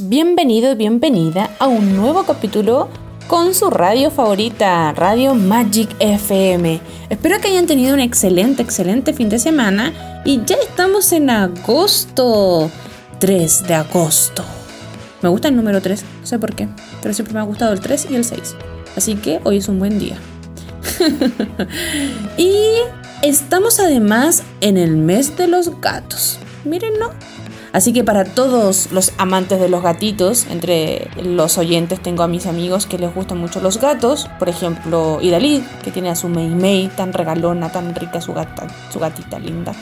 Bienvenido bienvenida a un nuevo capítulo con su radio favorita, Radio Magic FM. Espero que hayan tenido un excelente, excelente fin de semana y ya estamos en agosto, 3 de agosto. Me gusta el número 3, no sé por qué, pero siempre me ha gustado el 3 y el 6. Así que hoy es un buen día. y estamos además en el mes de los gatos. Miren, ¿no? Así que para todos los amantes de los gatitos, entre los oyentes tengo a mis amigos que les gustan mucho los gatos, por ejemplo Idalid, que tiene a su Mei Mei tan regalona, tan rica su, gata, su gatita linda.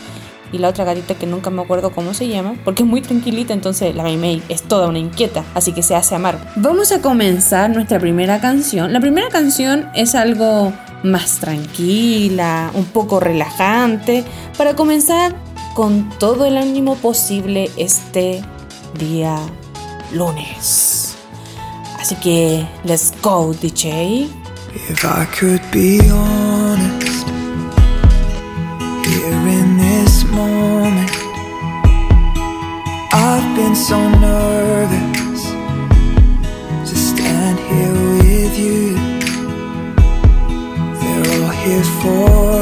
Y la otra gatita que nunca me acuerdo cómo se llama, porque es muy tranquilita, entonces la Mei Mei es toda una inquieta, así que se hace amar. Vamos a comenzar nuestra primera canción. La primera canción es algo más tranquila, un poco relajante, para comenzar con todo el ánimo posible este día lunes. Así que, let's go, DJ. If I could be honest, here in this moment, I've been so nervous to stand here with you. They're all here for.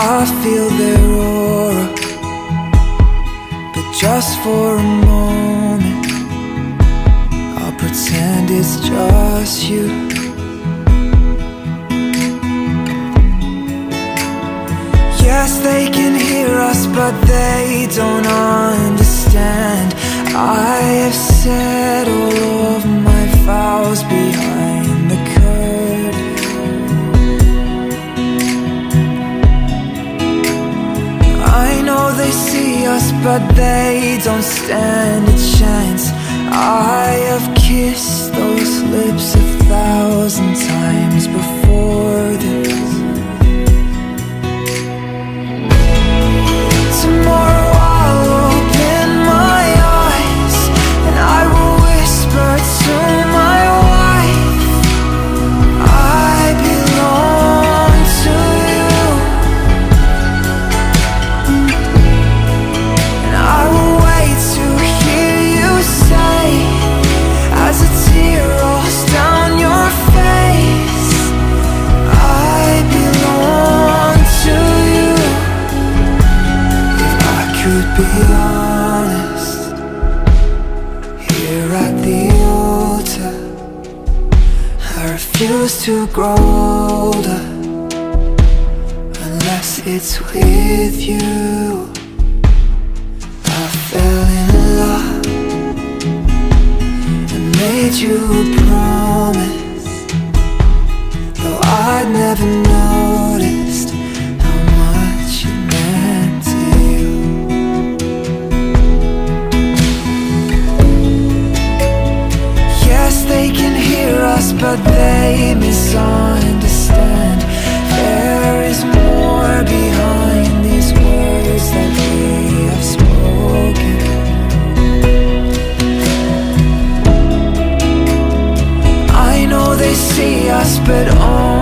I feel their aura But just for a moment I'll pretend it's just you. Yes, they can hear us but they don't understand. I have said all of my vows they see us, but they don't stand a chance. I have kissed those lips a thousand times before this. Older Unless it's with you but they misunderstand. There is more behind these words that we have spoken. I know they see us, but only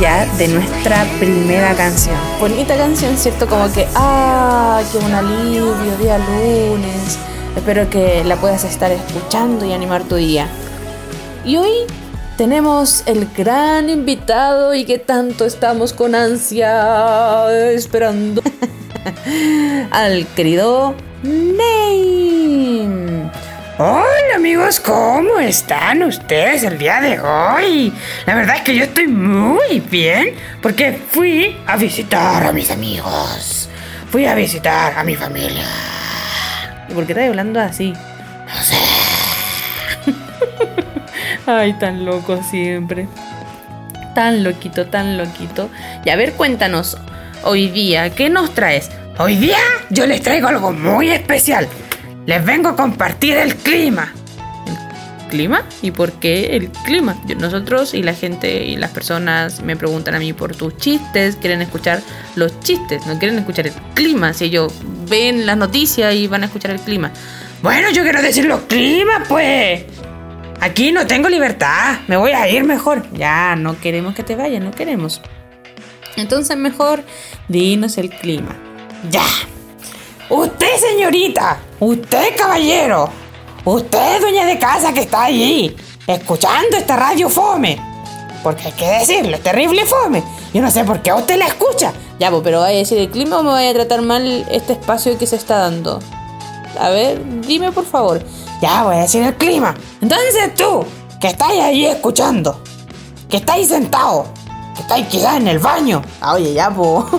ya de nuestra primera canción. Bonita canción, ¿cierto? Como que, ah, qué un alivio, día lunes. Espero que la puedas estar escuchando y animar tu día. Y hoy tenemos el gran invitado y que tanto estamos con ansia esperando al querido Name. Hola amigos, ¿cómo están ustedes el día de hoy? La verdad es que yo estoy muy bien porque fui a visitar a mis amigos. Fui a visitar a mi familia. ¿Y por qué estás hablando así? No sé. Ay, tan loco siempre. Tan loquito, tan loquito. Y a ver, cuéntanos, hoy día, ¿qué nos traes? Hoy día yo les traigo algo muy especial. Les vengo a compartir el clima. ¿Clima? ¿Y por qué el clima? Nosotros y la gente y las personas me preguntan a mí por tus chistes, quieren escuchar los chistes, no quieren escuchar el clima. Si ellos ven las noticias y van a escuchar el clima. Bueno, yo quiero decir los climas, pues. Aquí no tengo libertad. Me voy a ir mejor. Ya, no queremos que te vayas, no queremos. Entonces mejor dinos el clima. Ya. Usted, señorita. Usted, caballero. Usted, dueña de casa que está allí, escuchando esta radio fome. Porque hay que decirlo, es terrible fome. Yo no sé por qué usted la escucha. Ya, pues, pero vaya a decir el clima o me vaya a tratar mal este espacio que se está dando. A ver, dime por favor. Ya voy a decir el clima. Entonces tú, que estáis ahí escuchando, que estáis sentado, estáis quizás en el baño. Ah, oye, ya, po.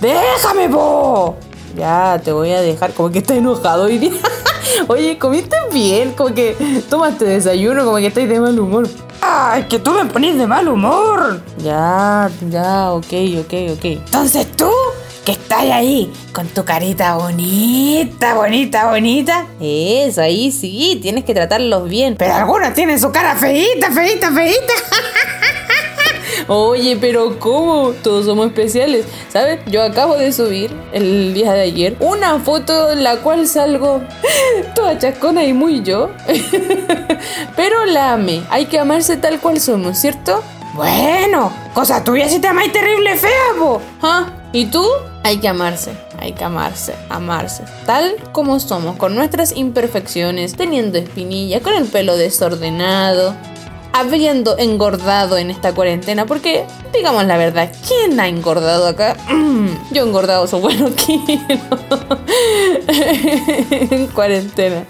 Déjame, po. Ya, te voy a dejar. Como que estás enojado hoy día. Oye, comiste bien. Como que tomaste desayuno, como que estás de mal humor. Ay, que tú me pones de mal humor. Ya, ya, ok, ok, ok. Entonces tú, que estás ahí con tu carita bonita, bonita, bonita. Eso, ahí sí, tienes que tratarlos bien. Pero algunos tienen su cara feíta, feíta, feíta. Oye, pero ¿cómo? Todos somos especiales. ¿Sabes? Yo acabo de subir el día de ayer una foto en la cual salgo toda chascona y muy yo. pero la amé. Hay que amarse tal cual somos, ¿cierto? Bueno, cosa tuya si te amáis terrible fea, po. ¿Ah? ¿Y tú? Hay que amarse, hay que amarse, amarse. Tal como somos, con nuestras imperfecciones, teniendo espinillas, con el pelo desordenado, habiendo engordado en esta cuarentena, porque, digamos la verdad, ¿quién ha engordado acá? Yo he engordado su kilos en cuarentena,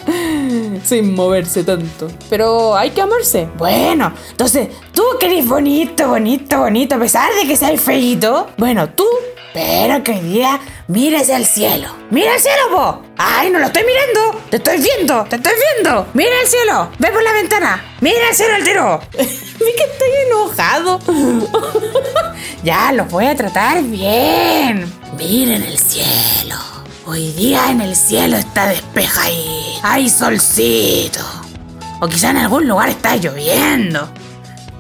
sin moverse tanto. Pero hay que amarse. Bueno, entonces, tú que eres bonito, bonito, bonito, a pesar de que seas feíto. Bueno, tú, pero que hoy día mires el cielo. ¡Mira el cielo, po! ¡Ay, no lo estoy mirando! ¡Te estoy viendo! ¡Te estoy viendo! ¡Mira el cielo! ¡Ve por la ventana! ¡Mira el cielo al tiro! Vi que estoy enojado. Ya los voy a tratar bien. Miren el cielo. Hoy día en el cielo está despejadito. Hay solcito. O quizá en algún lugar está lloviendo.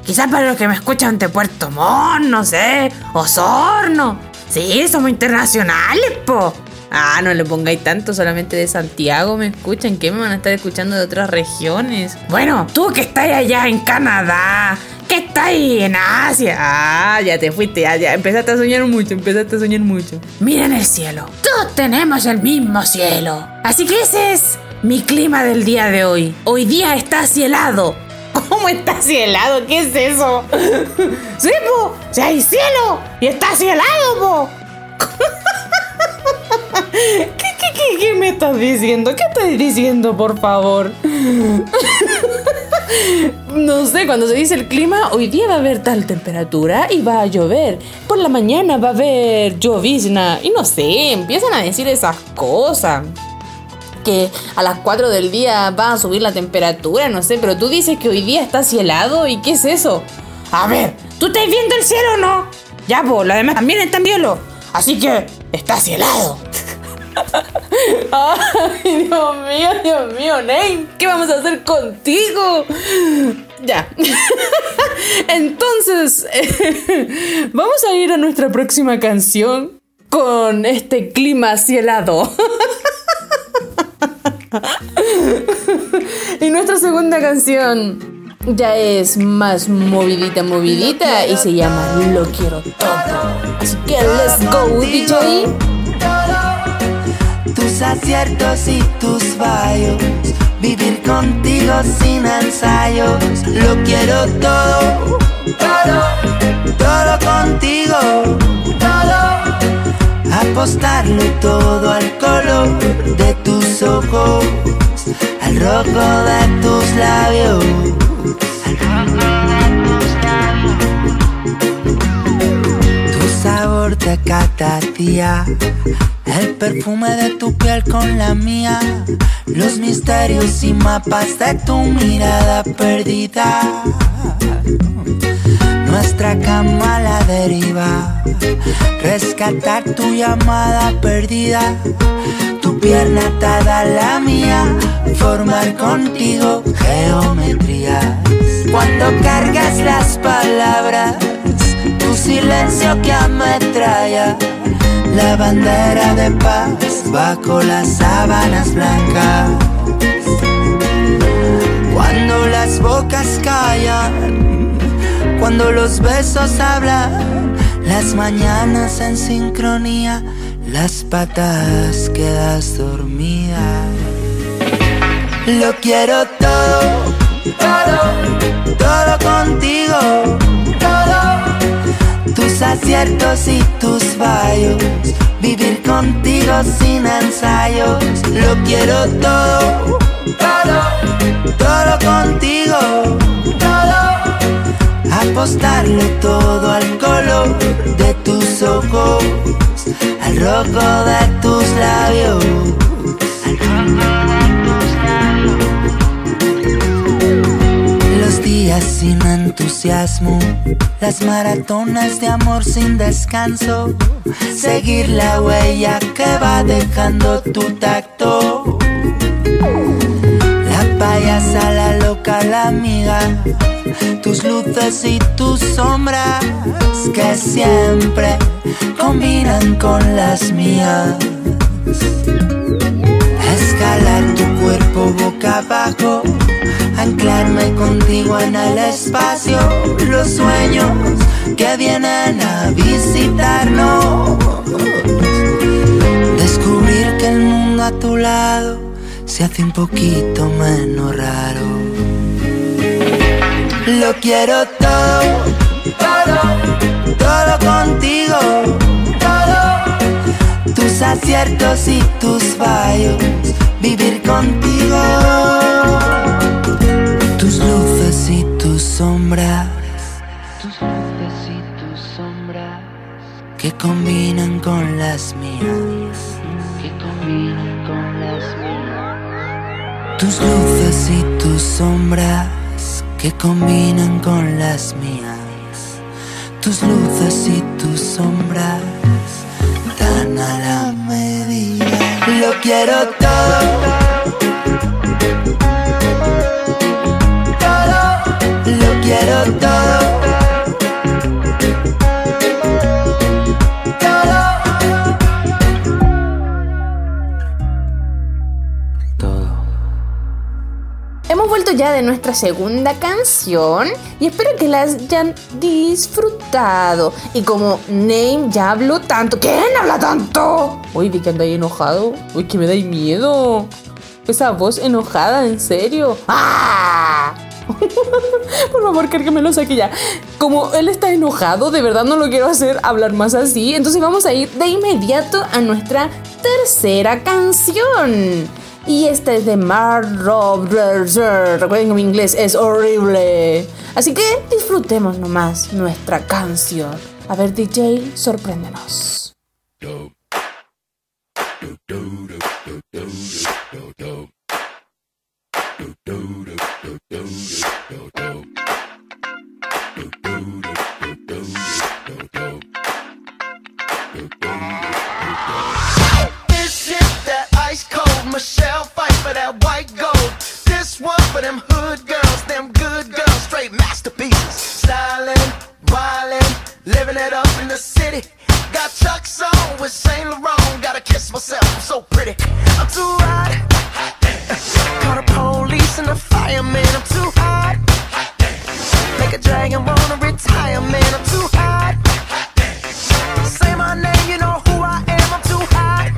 Quizás para los que me escuchan de Puerto Montt, no sé. Osorno. Sí, somos internacionales, po. Ah, no le pongáis tanto, solamente de Santiago me escuchan. ¿Qué me van a estar escuchando de otras regiones? Bueno, tú que estás allá en Canadá, que estás en Asia. Ah, ya te fuiste, ya, ya. Empezaste a soñar mucho, empezaste a soñar mucho. Miren el cielo. Todos tenemos el mismo cielo. Así que ese es mi clima del día de hoy. Hoy día está cielado. ¿Cómo está cielado? ¿Qué es eso? Sí, po. Si hay cielo y está cielado, po. ¿Qué, qué, qué, qué me estás diciendo? ¿Qué estás diciendo, por favor? No sé, cuando se dice el clima, hoy día va a haber tal temperatura y va a llover. Por la mañana va a haber llovizna. Y no sé, empiezan a decir esas cosas. Que a las 4 del día va a subir la temperatura, no sé, pero tú dices que hoy día está cielado y ¿qué es eso? A ver, ¿tú estás viendo el cielo o no? Ya, po, los demás también están viendo. Así que está cielado. Ay, Dios mío, Dios mío, Ney, ¿qué vamos a hacer contigo? Ya. Entonces, vamos a ir a nuestra próxima canción con este clima cielado. Y nuestra segunda canción ya es más movidita, movidita y se llama Lo quiero todo. Así que let's go, DJ. Tus aciertos y tus fallos, vivir contigo sin ensayos. Lo quiero todo, todo, todo contigo, todo. Apostarlo todo al color de tus ojos, al rojo de tus labios. Tu sabor de cada el perfume de tu piel con la mía, los misterios y mapas de tu mirada perdida. Nuestra cama a la deriva, rescatar tu llamada perdida, pierna atada a la mía, formar contigo geometrías. Cuando cargas las palabras, tu silencio que ametralla, la bandera de paz bajo las sábanas blancas. Cuando las bocas callan, cuando los besos hablan, las mañanas en sincronía, las patas quedas dormida. Lo quiero todo, todo, todo contigo, todo. Tus aciertos y tus fallos, vivir contigo sin ensayos. Lo quiero todo, todo, todo contigo, todo. Apostarlo todo al color de tus ojos, al rojo de tus labios. Los días sin entusiasmo, las maratonas de amor sin descanso, seguir la huella que va dejando tu tacto. Amiga, tus luces y tus sombras que siempre combinan con las mías. Escalar tu cuerpo boca abajo, anclarme contigo en el espacio, los sueños que vienen a visitarnos. Descubrir que el mundo a tu lado se hace un poquito menos raro. Lo quiero todo, todo, todo contigo, todo. Tus aciertos y tus fallos, vivir contigo. Tus luces y tus sombras, tus luces y tus sombras, que combinan con las mías, que combinan con las mías. Tus luces y tus sombras que combinan con las mías. Tus luces y tus sombras dan a la medida. Lo quiero. Todo. Nuestra segunda canción y espero que la hayan disfrutado. Y como Name ya habló tanto, ¿quién habla tanto? Uy, vi que ahí enojado. Uy, que me da miedo. Esa voz enojada, en serio. ¡Ah! Por favor, que me lo saque ya. Como él está enojado, de verdad no lo quiero hacer hablar más así. Entonces vamos a ir de inmediato a nuestra tercera canción. Y esta es de Mark. Recuerden que mi inglés es horrible. Así que disfrutemos nomás nuestra canción. A ver, DJ, sorpréndenos. Living it up in the city. Got Chuck's on with Saint Laurent. Gotta kiss myself, I'm so pretty. I'm too hot. Call the police and the fireman. I'm too hot. Make a dragon wanna retire, man. I'm too hot. Say my name, you know who I am. I'm too hot.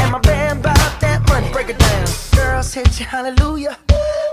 And my band bought that money. Break it down. Girls hit you, hallelujah.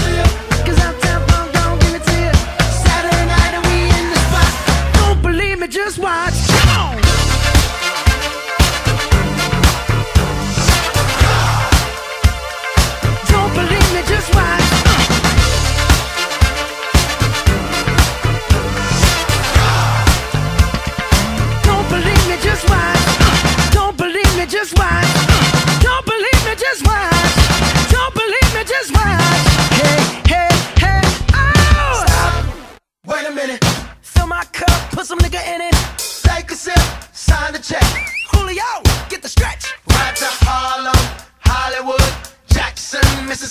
you.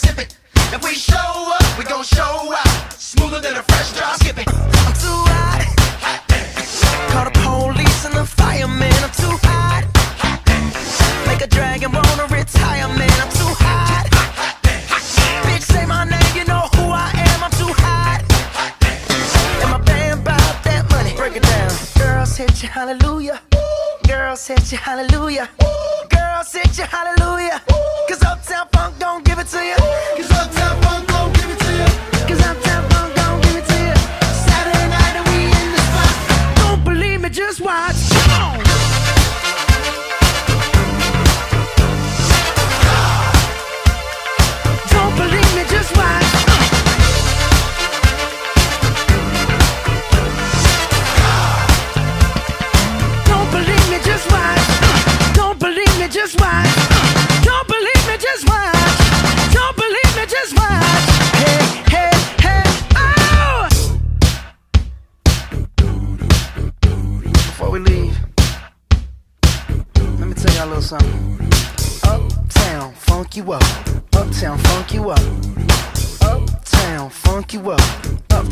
Mississippi. If we show up, we gon' show out. Smoother than a fresh drop. Skip it. I'm too hot. Call the police and the fireman. I'm too hot. Make a dragon wanna retire, man. I'm too hot. Bitch, say my name, you know who I am. I'm too hot. And my band bought that money. Break it down. Girls hit you, hallelujah. Girls hit you, hallelujah. Girls hit you, hallelujah.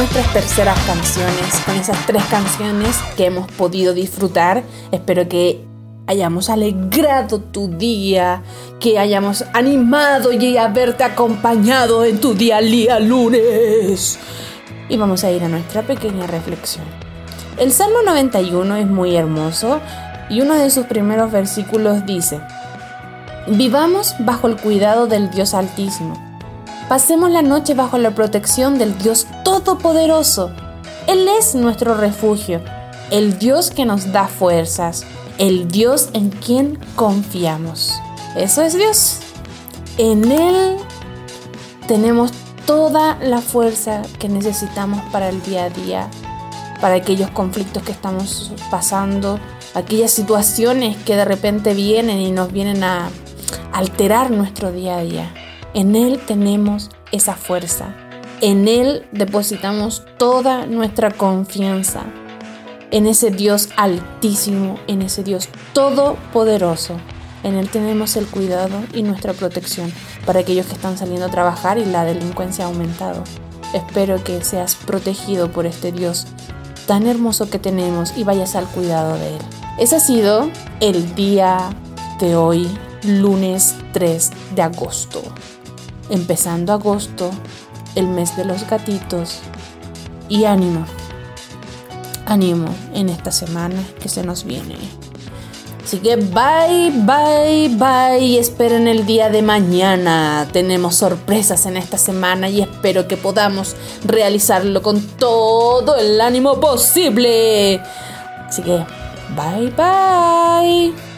nuestras terceras canciones, con esas tres canciones que hemos podido disfrutar, espero que hayamos alegrado tu día, que hayamos animado y haberte acompañado en tu día lunes. Y vamos a ir a nuestra pequeña reflexión. El Salmo 91 es muy hermoso y uno de sus primeros versículos dice, Vivamos bajo el cuidado del Dios Altísimo. Pasemos la noche bajo la protección del Dios Todopoderoso. Él es nuestro refugio, el Dios que nos da fuerzas, el Dios en quien confiamos. Eso es Dios. En Él tenemos toda la fuerza que necesitamos para el día a día, para aquellos conflictos que estamos pasando, aquellas situaciones que de repente vienen y nos vienen a alterar nuestro día a día. En Él tenemos esa fuerza. En Él depositamos toda nuestra confianza. En ese Dios altísimo, en ese Dios todopoderoso. En Él tenemos el cuidado y nuestra protección para aquellos que están saliendo a trabajar y la delincuencia ha aumentado. Espero que seas protegido por este Dios tan hermoso que tenemos y vayas al cuidado de Él. Ese ha sido el día de hoy, lunes 3 de agosto. Empezando agosto, el mes de los gatitos. Y ánimo, ánimo en esta semana que se nos viene. Así que bye, bye, bye. Esperen el día de mañana. Tenemos sorpresas en esta semana y espero que podamos realizarlo con todo el ánimo posible. Así que bye, bye.